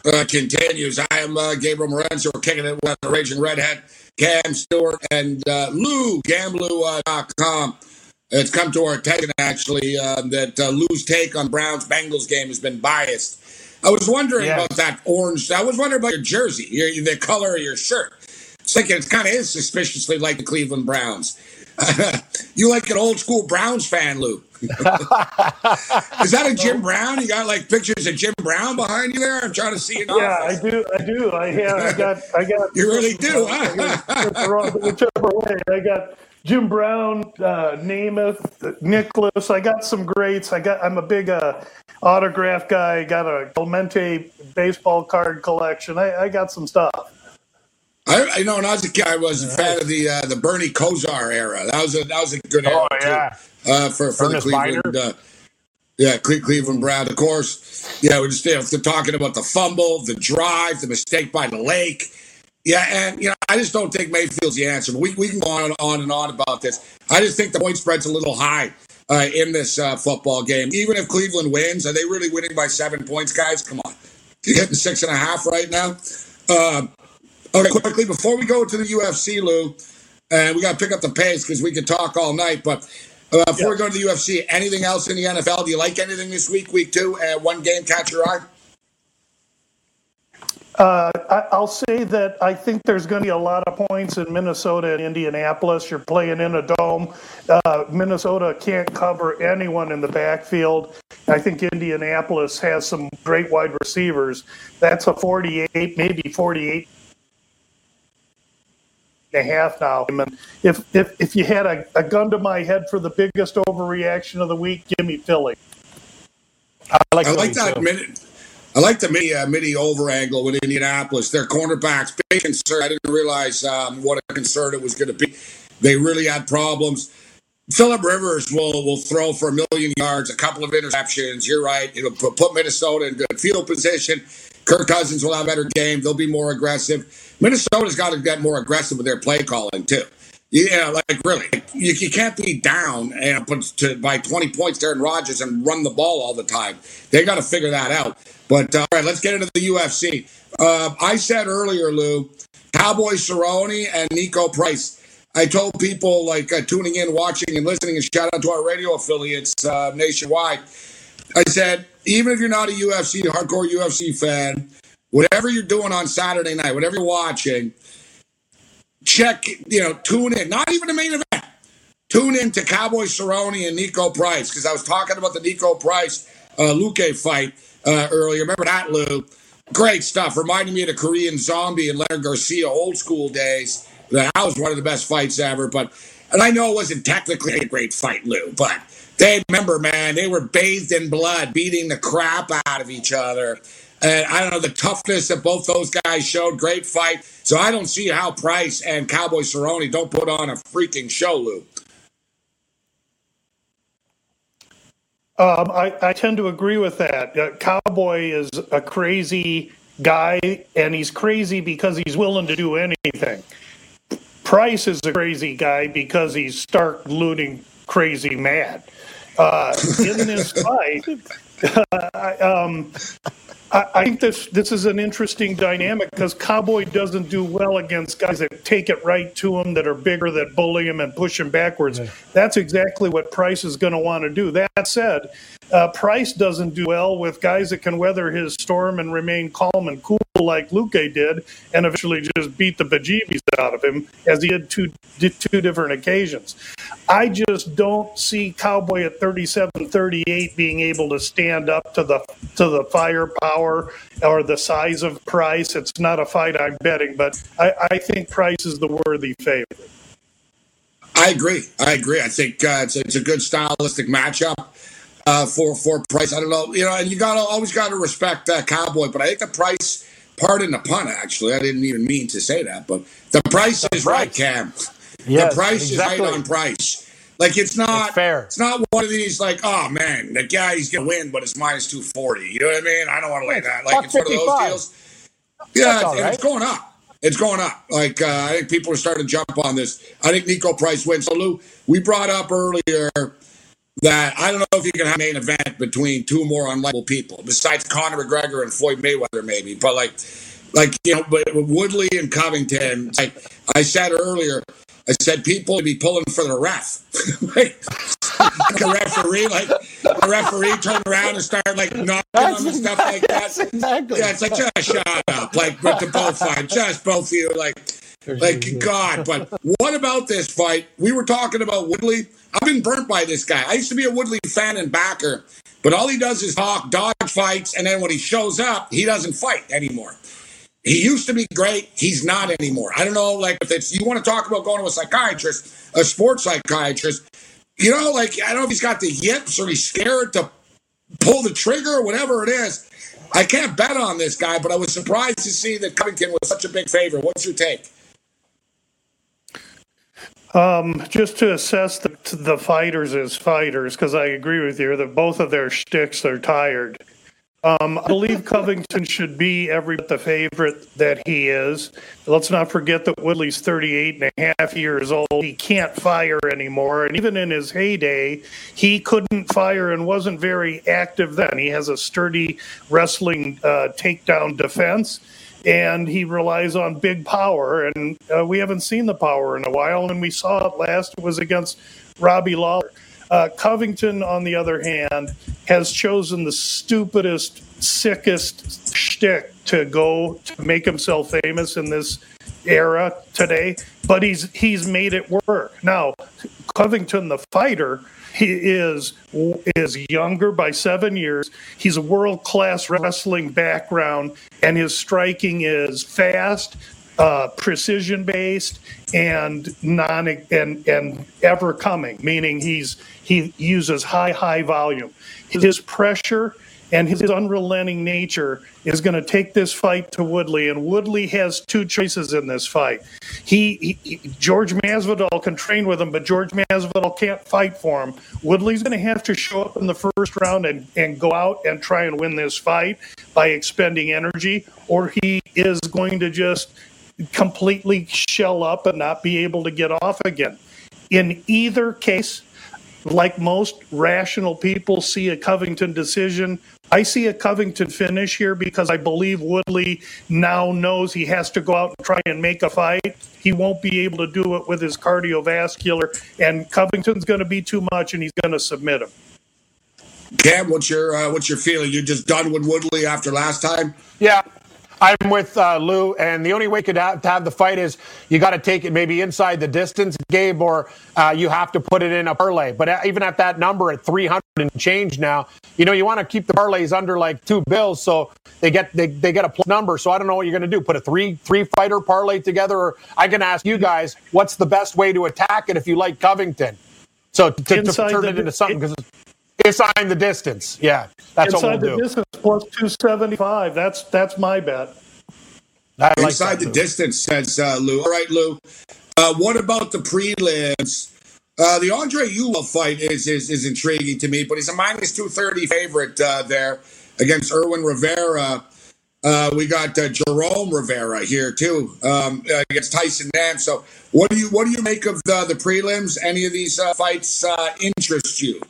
Speaker 1: uh, continues. I am uh, Gabriel Morency. Kicking it with the Raging Redhead, Cam Stewart, and uh, Lou, Gamblou.com. It's come to our attention, actually, uh, that uh, Lou's take on Browns Bengals game has been biased. I was wondering about that orange. I was wondering about your jersey, your, the color of your shirt. It's like it kind of is suspiciously like the Cleveland Browns. [LAUGHS] you like an old school Browns fan, Lou? [LAUGHS] is that a Jim Brown? You got like pictures of Jim Brown behind you there? I'm trying to see it.
Speaker 4: Yeah, I do. I do. I have. I [LAUGHS] got. I got.
Speaker 1: You really do, huh?
Speaker 4: Whichever way. I got Jim Brown, uh, Namath, Nicholas. I got some greats. I got. I'm a big uh, autograph guy. I got a Clemente baseball card collection. I, I got some stuff.
Speaker 1: I, I know when I was a kid, I was a fan of the uh, the Bernie Kosar era. That was a that was a good era
Speaker 2: Oh, yeah.
Speaker 1: too, uh, for for
Speaker 2: Ernest
Speaker 1: the Cleveland. Uh, yeah, Cle- Cleveland Brown. Of course, yeah, we're just you know, they're talking about the fumble, the drive, the mistake by the lake. Yeah, and you know, I just don't think Mayfield's the answer. But we, we can go on and on and on about this. I just think the point spread's a little high uh, in this uh, football game. Even if Cleveland wins, are they really winning by seven points, guys? Come on, you're getting six and a half right now. Uh, Okay, quickly before we go to the UFC, Lou, and we got to pick up the pace because we could talk all night. But uh, before we go to the UFC, anything else in the NFL? Do you like anything this week, week two? Uh, one game catch your eye?
Speaker 4: Uh, I, I'll say that I think there's going to be a lot of points in Minnesota and Indianapolis. You're playing in a dome. Uh, Minnesota can't cover anyone in the backfield. I think Indianapolis has some great wide receivers. That's a 48, maybe 48 and a half now. And if if, if you had a, a gun to my head for the biggest overreaction of the week, give me Philly.
Speaker 2: I like,
Speaker 1: I like that
Speaker 2: too.
Speaker 1: I like the mini, uh, midi over angle with Indianapolis. Their cornerbacks, big concern. I didn't realize um, what a concern it was going to be. They really had problems. Philip Rivers will will throw for a million yards, a couple of interceptions. You're right. It'll put, put Minnesota in good field position. Kirk Cousins will have a better game. They'll be more aggressive. Minnesota's got to get more aggressive with their play calling too. Yeah, like really, you, you can't be down and put to by 20 points, Aaron Rodgers, and run the ball all the time. They got to figure that out. But uh, all right, let's get into the UFC. Uh, I said earlier, Lou, Cowboy Cerrone and Niko Price. I told people like uh, tuning in, watching, and listening, and shout out to our radio affiliates uh, nationwide. I said, even if you're not a UFC, hardcore UFC fan, whatever you're doing on Saturday night, whatever you're watching, check, you know, tune in. Not even the main event. Tune in to Cowboy Cerrone and Niko Price because I was talking about the Niko Price uh, Luque fight uh, earlier. Remember that, Lou? Great stuff. Reminding me of the Korean Zombie and Leonard Garcia old school days. That was one of the best fights ever. But and I know it wasn't technically a great fight, Lou, but they remember, man, they were bathed in blood, beating the crap out of each other. And I don't know the toughness that both those guys showed. Great fight. So I don't see how Price and Cowboy Cerrone don't put on a freaking show, Lou.
Speaker 4: Um, I, I tend to agree with that. Uh, Cowboy is a crazy guy, and he's crazy because he's willing to do anything. Price is a crazy guy because he's stark, looting, crazy mad. Uh, in this [LAUGHS] fight, [LAUGHS] I, um, I, I think this this is an interesting dynamic because Cowboy doesn't do well against guys that take it right to him, that are bigger, that bully him and push him backwards. That's exactly what Price is going to want to do. That said, uh, Price doesn't do well with guys that can weather his storm and remain calm and cool like Luque did, and eventually just beat the bejeebies out of him as he did two did two different occasions. I just don't see Cowboy at 37-38 being able to stand up to the to the firepower or the size of Price. It's not a fight I'm betting, but I, I think Price is the worthy favorite.
Speaker 1: I agree. I agree. I think uh, it's, a, it's a good stylistic matchup uh, for for Price. I don't know, you know, and you got to always got to respect that Cowboy, but I think the Price. Pardon the pun. Actually, I didn't even mean to say that, but the price is right. Cam.
Speaker 2: Yes,
Speaker 1: the price
Speaker 2: exactly.
Speaker 1: is right on price. Like it's not
Speaker 2: It's fair.
Speaker 1: It's not one of these like, oh man, the guy he's gonna win, but it's minus two forty. You know what I mean? I don't want to lay that. Like it's one of those deals. Yeah,
Speaker 2: all
Speaker 1: and it's going up. It's going up. Like uh, I think people are starting to jump on this. I think Niko Price wins. So Lou, we brought up earlier that I don't know if you can have a main event between two more unlikable people besides Conor McGregor and Floyd Mayweather, maybe. But like, like you know, but Woodley and Covington. Like I said earlier, I said people would be pulling for the ref. [LAUGHS] like, a referee, like a referee turn around and start like knocking that's them and stuff like that.
Speaker 2: Exactly.
Speaker 1: Yeah, it's like just shut up, like with the bullfight, just both of you, like, like God. But what about this fight? We were talking about Woodley. I've been burnt by this guy. I used to be a Woodley fan and backer, but all he does is talk, dodge fights, and then when he shows up, he doesn't fight anymore. He used to be great. He's not anymore. I don't know, like if it's you want to talk about going to a psychiatrist, a sports psychiatrist. You know, like I don't know if he's got the yips or he's scared to pull the trigger or whatever it is. I can't bet on this guy, but I was surprised to see that Covington was such a big favorite. What's your take?
Speaker 4: Um, just to assess the, the fighters as fighters, because I agree with you that both of their shticks are tired. Um, I believe Covington should be every bit the favorite that he is. Let's not forget that Woodley's 38 and a half years old. He can't fire anymore. And even in his heyday, he couldn't fire and wasn't very active then. He has a sturdy wrestling uh, takedown defense and he relies on big power. And uh, we haven't seen the power in a while. And we saw it last it was against Robbie Lawler. Uh, Covington, on the other hand, has chosen the stupidest, sickest shtick to go to make himself famous in this era today, but he's he's made it work. Now, Covington, the fighter, he is is younger by seven years. He's a world class wrestling background, and his striking is fast, uh, precision based, and non and and ever coming. Meaning he's he uses high, high volume. His pressure and his unrelenting nature is going to take this fight to Woodley, and Woodley has two choices in this fight. He, he, George Masvidal can train with him, but George Masvidal can't fight for him. Woodley's going to have to show up in the first round and, and go out and try and win this fight by expending energy, or he is going to just completely shell up and not be able to get off again. In either case, like most rational people see a Covington decision. I see a Covington finish here because I believe Woodley now knows he has to go out and try and make a fight. He won't be able to do it with his cardiovascular, and Covington's going to be too much, and he's going to submit him.
Speaker 1: Cam, what's your uh, what's your feeling? You're just done with Woodley after last time?
Speaker 2: Yeah, I'm with uh, Lou, and the only way could have, to have the fight is you got to take it maybe inside the distance, Gabe, or uh, you have to put it in a parlay. But uh, even at that number at 300 and change now, you know you want to keep the parlays under like two bills, so they get they, they get a plus number. So I don't know what you're going to do. Put a three three fighter parlay together, or I can ask you guys what's the best way to attack it if you like Covington. So to, to turn the, it into something because. Inside the distance, yeah, that's
Speaker 4: Inside
Speaker 2: what we'll
Speaker 4: the do. distance plus two seventy five. That's that's my bet.
Speaker 1: I like Inside the Lou. distance, says uh, Lou. All right, Lou. Uh, what about the prelims? Uh, the Andre Ewell fight is, is is intriguing to me, but he's a minus two thirty favorite uh, there against Irwin Rivera. Uh, we got uh, Jerome Rivera here too um, against Tyson Nam. So, what do you what do you make of the, the prelims? Any of these fights interest you?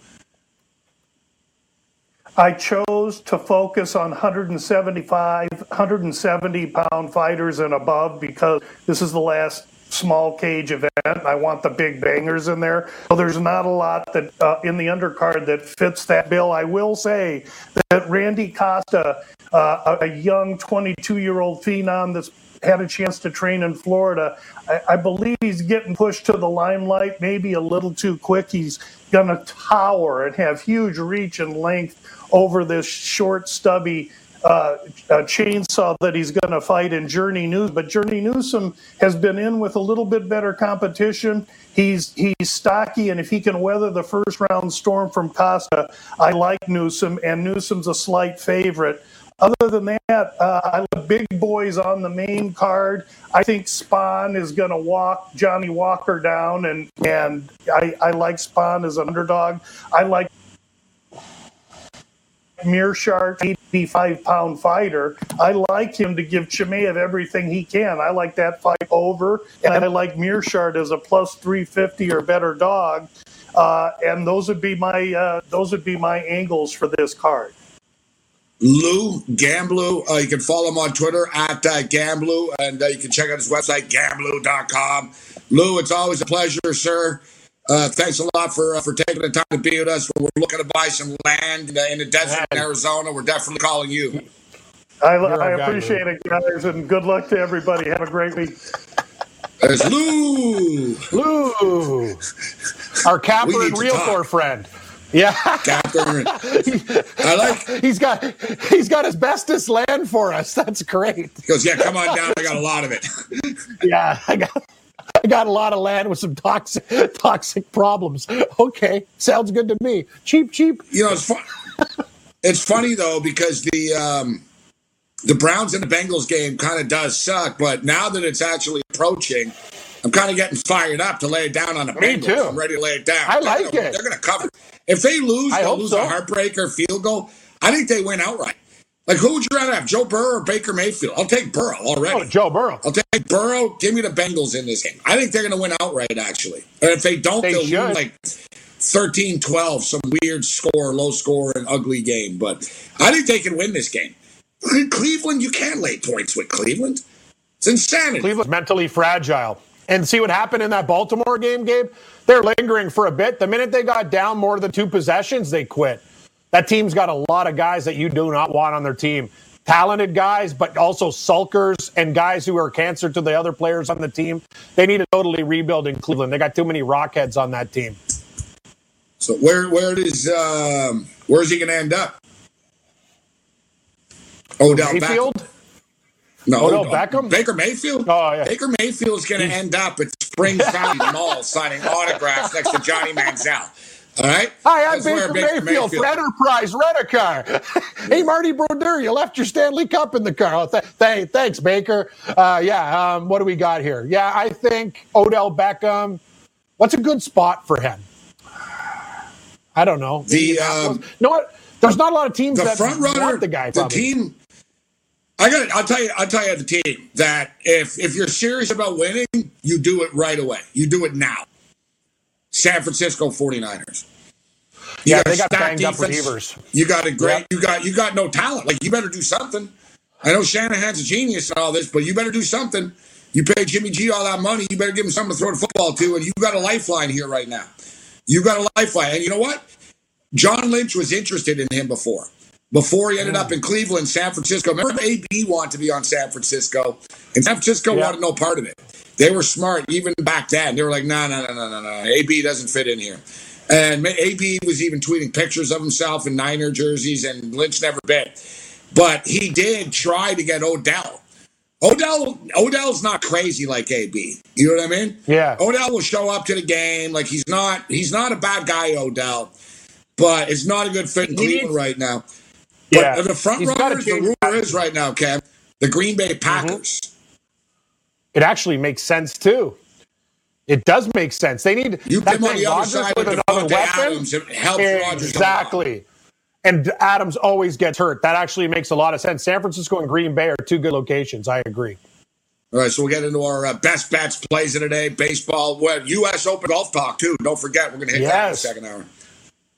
Speaker 4: I chose to focus on 175, 170 pound fighters and above because this is the last small cage event. I want the big bangers in there. So there's not a lot that uh, in the undercard that fits that bill. I will say that Randy Costa, uh, a young 22 year old phenom that's had a chance to train in Florida. I, I, believe he's getting pushed to the limelight, maybe a little too quick. He's going to tower and have huge reach and length over this short, stubby uh, chainsaw that he's going to fight in Journey Newson. But Journey Newson has been in with a little bit better competition. He's he's stocky, and if he can weather the first round storm from Costa, I like Newson, and Newson's a slight favorite. Other than that, uh, I love big boys on the main card. I think Spann is going to walk Johnny Walker down, and and I, I like Spann as an underdog. I like Meerschaert, 85 pound fighter. I like him to give Chimaev everything he can. I like that fight over, and I like Meerschaert as a plus 350 or better dog. Uh, and those would be my uh, those would be my angles for this card.
Speaker 1: Lou Gamblou. Uh, you can follow him on Twitter at uh, Gamblou, and uh, you can check out his website, gamblou.com. Lou, it's always a pleasure, sir. Uh, thanks a lot for uh, for taking the time to be with us. We're looking to buy some land in the, in the desert in Arizona. We're definitely calling you.
Speaker 4: I, I appreciate it, guys, and good luck to everybody. Have a great week.
Speaker 1: There's Lou.
Speaker 2: Lou, our capper and realtor friend. Yeah,
Speaker 1: Capper. I like.
Speaker 2: he's got he's got asbestos land for us. That's great.
Speaker 1: He goes, yeah, come on down. I got a lot of it.
Speaker 2: Yeah, I got I got a lot of land with some toxic [LAUGHS] toxic problems. Okay, sounds good to me. Cheap, cheap.
Speaker 1: You know, it's fun. it's funny though because the um, the Browns and the Bengals game kind of does suck, but now that it's actually approaching, I'm kind of getting fired up to lay it down on the
Speaker 2: Me
Speaker 1: Bengals.
Speaker 2: too.
Speaker 1: I'm ready to lay it down.
Speaker 2: I
Speaker 1: They're
Speaker 2: like
Speaker 1: gonna-
Speaker 2: it.
Speaker 1: They're going to cover. If they lose,
Speaker 2: hope
Speaker 1: lose
Speaker 2: so.
Speaker 1: a heartbreaker field goal. I think they win outright. Like, who would you rather have, Joe Burrow or Baker Mayfield? I'll take Burrow already.
Speaker 2: Oh, Joe Burrow.
Speaker 1: I'll take Burrow. Give me the Bengals in this game. I think they're going to win outright, actually. And if they don't,
Speaker 2: They
Speaker 1: will lose like 13 12, some weird score, low score, and ugly game. But I think they can win this game. Cleveland, you can't lay points with Cleveland. It's insanity.
Speaker 2: Cleveland's mentally fragile. And see what happened in that Baltimore game, Gabe? They're lingering for a bit. The minute they got down more than two possessions, they quit. That team's got a lot of guys that you do not want on their team. Talented guys, but also sulkers and guys who are cancer to the other players on the team. They need to totally rebuild in Cleveland. They got too many rockheads on that team.
Speaker 1: So where where does um, where's he going to end up? Odell
Speaker 2: Mayfield?
Speaker 1: Beckham. No,
Speaker 2: Odell
Speaker 1: no,
Speaker 2: Beckham?
Speaker 1: Baker Mayfield.
Speaker 2: Oh, yeah.
Speaker 1: Baker Mayfield is going to end up at Springs Valley Mall signing autographs next to Johnny Manziel. All right.
Speaker 2: Hi, I'm
Speaker 1: where
Speaker 2: Baker, Mayfield, for Enterprise. Rent a car. [LAUGHS] hey, Marty Brodeur, you left your Stanley Cup in the car. Oh, th- th- thanks, Baker. Uh, yeah, um, what do we got here? Yeah, I think Odell Beckham. What's a good spot for him? I don't know.
Speaker 1: The, um,
Speaker 2: what? There's not a lot of teams
Speaker 1: the
Speaker 2: that
Speaker 1: front runner,
Speaker 2: want the guy.
Speaker 1: the
Speaker 2: Probably.
Speaker 1: team. I got. I'll tell you. I'll tell you the team that if if you're serious about winning, you do it right away. You do it now. San Francisco 49ers. You
Speaker 2: Yeah,
Speaker 1: got
Speaker 2: they got banged up receivers.
Speaker 1: You got a great.
Speaker 2: Yep.
Speaker 1: You got you got no talent. Like you better do something. I know Shanahan's a genius and all this, but you better do something. You pay Jimmy G all that money. You better give him something to throw the football to, and you got a lifeline here right now. You got a lifeline, and you know what? John Lynch was interested in him before. Before he ended up mm. in Cleveland, San Francisco. Remember, AB wanted to be on San Francisco, and San Francisco
Speaker 2: Yeah.
Speaker 1: wanted no part of it. They were smart even back then. They were like, no, no, no, no, no, no. AB doesn't fit in here. And AB was even tweeting pictures of himself in Niner jerseys, and Lynch never bit. But he did try to get Odell. Odell Odell's not crazy like AB. You know what I mean?
Speaker 2: Yeah.
Speaker 1: Odell will show up to the game. Like he's not he's not a bad guy, Odell. But it's not a good fit in Cleveland right now. But
Speaker 2: Yeah.
Speaker 1: the front
Speaker 2: He's
Speaker 1: runners, the rumor is right now, Cam, the Green Bay mm-hmm. Packers.
Speaker 2: It actually makes sense too. It does make sense. They need
Speaker 1: You
Speaker 2: that
Speaker 1: him on the other
Speaker 2: Rodgers
Speaker 1: side
Speaker 2: with another weapon.
Speaker 1: Adams. It helps.
Speaker 2: Exactly. And Adams always gets hurt. That actually makes a lot of sense. San Francisco and Green Bay are two good locations. I agree.
Speaker 1: All right, so we'll get into our uh, best bets plays of the day. Baseball, well, U.S. Open golf talk too. Don't forget, we're going to hit that in the second hour.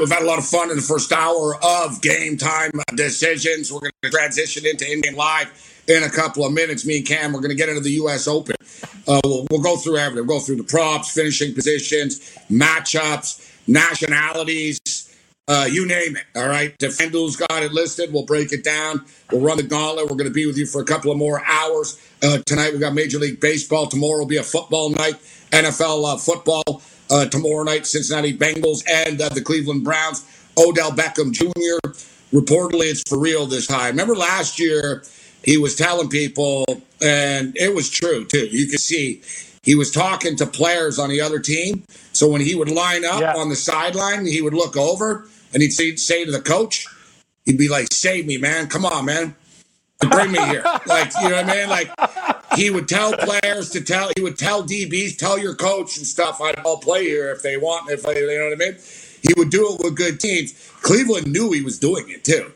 Speaker 1: we've had a lot of fun in the first hour of game time decisions. We're going to transition into Indian Live in a couple of minutes. Me and Cam, we're going to get into the U.S. Open. Uh, we'll, we'll go through everything. We'll go through the props, finishing positions, matchups, nationalities, uh, you name it. All right, Defender's got it listed. We'll break it down. We'll run the gauntlet. We're going to be with you for a couple of more hours. Uh, tonight we've got Major League Baseball. Tomorrow will be a football night, NFL uh, football. Uh, tomorrow night, Cincinnati Bengals and uh, the Cleveland Browns. Odell Beckham Jr. Reportedly, it's for real this time. Remember last year, he was telling people, and it was true too. You could see he was talking to players on the other team. So when he would line up
Speaker 2: Yeah.
Speaker 1: on the sideline, he would look over and he'd say, say to the coach, he'd be like, "Save me, man! Come on, man! Bring me here!" like you know what I mean? Like he would tell players to tell. He would tell DBs, tell your coach and stuff. I'll play here if they want. If they, you know what I mean? He would do it with good teams. Cleveland knew he was doing it too,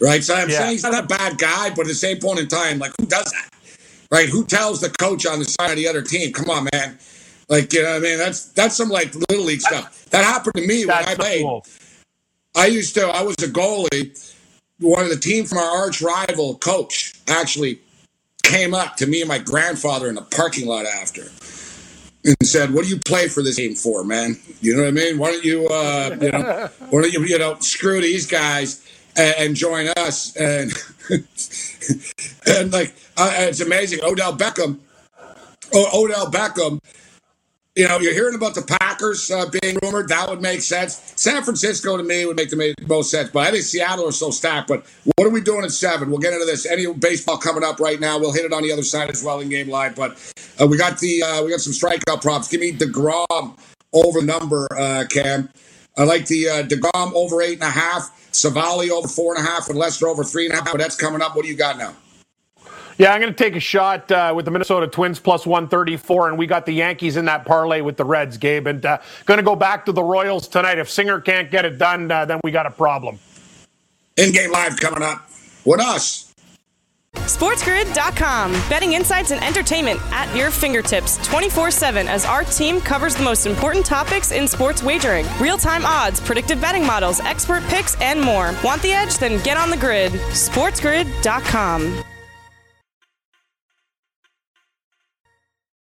Speaker 1: right? So I'm yeah. saying he's not a bad guy, but at the same point in time, like who does that, right? Who tells the coach on the side of the other team, "Come on, man"? Like you know, what I mean, that's that's some like little league stuff that happened to me when I played. Cool. I used to. I was a goalie. One of the team from our arch rival coach actually came up to me and my grandfather in the parking lot after and said, "What do you play for this team for, man? You know what I mean? Why don't you, uh, you know, [LAUGHS] why don't you, you know, screw these guys and, and join us?" And [LAUGHS] and like, uh, it's amazing. Odell Beckham, o- Odell Beckham you know, you're hearing about the Packers uh, being rumored. That would make sense. San Francisco to me would make the most sense. But I think Seattle are so stacked. But what are we doing at seven? We'll get into this. Any baseball coming up right now? We'll hit it on the other side as well in game live. But uh, we got the uh, we got some strikeout props. Give me Degrom over number, uh, Cam. I like the uh, Degrom over eight and a half. Civale over four and a half, and Lester over three and a half. But that's coming up. What do you got now?
Speaker 2: Yeah, I'm going to take a shot uh, with the Minnesota Twins plus 134, and we got the Yankees in that parlay with the Reds, Gabe. And uh, going to go back to the Royals tonight. If Singer can't get it done, uh, then we got a problem.
Speaker 1: In game live coming up with us.
Speaker 3: SportsGrid.com. Betting insights and entertainment at your fingertips 24 7 as our team covers the most important topics in sports wagering real time odds, predictive betting models, expert picks, and more. Want the edge? Then get on the grid. SportsGrid.com.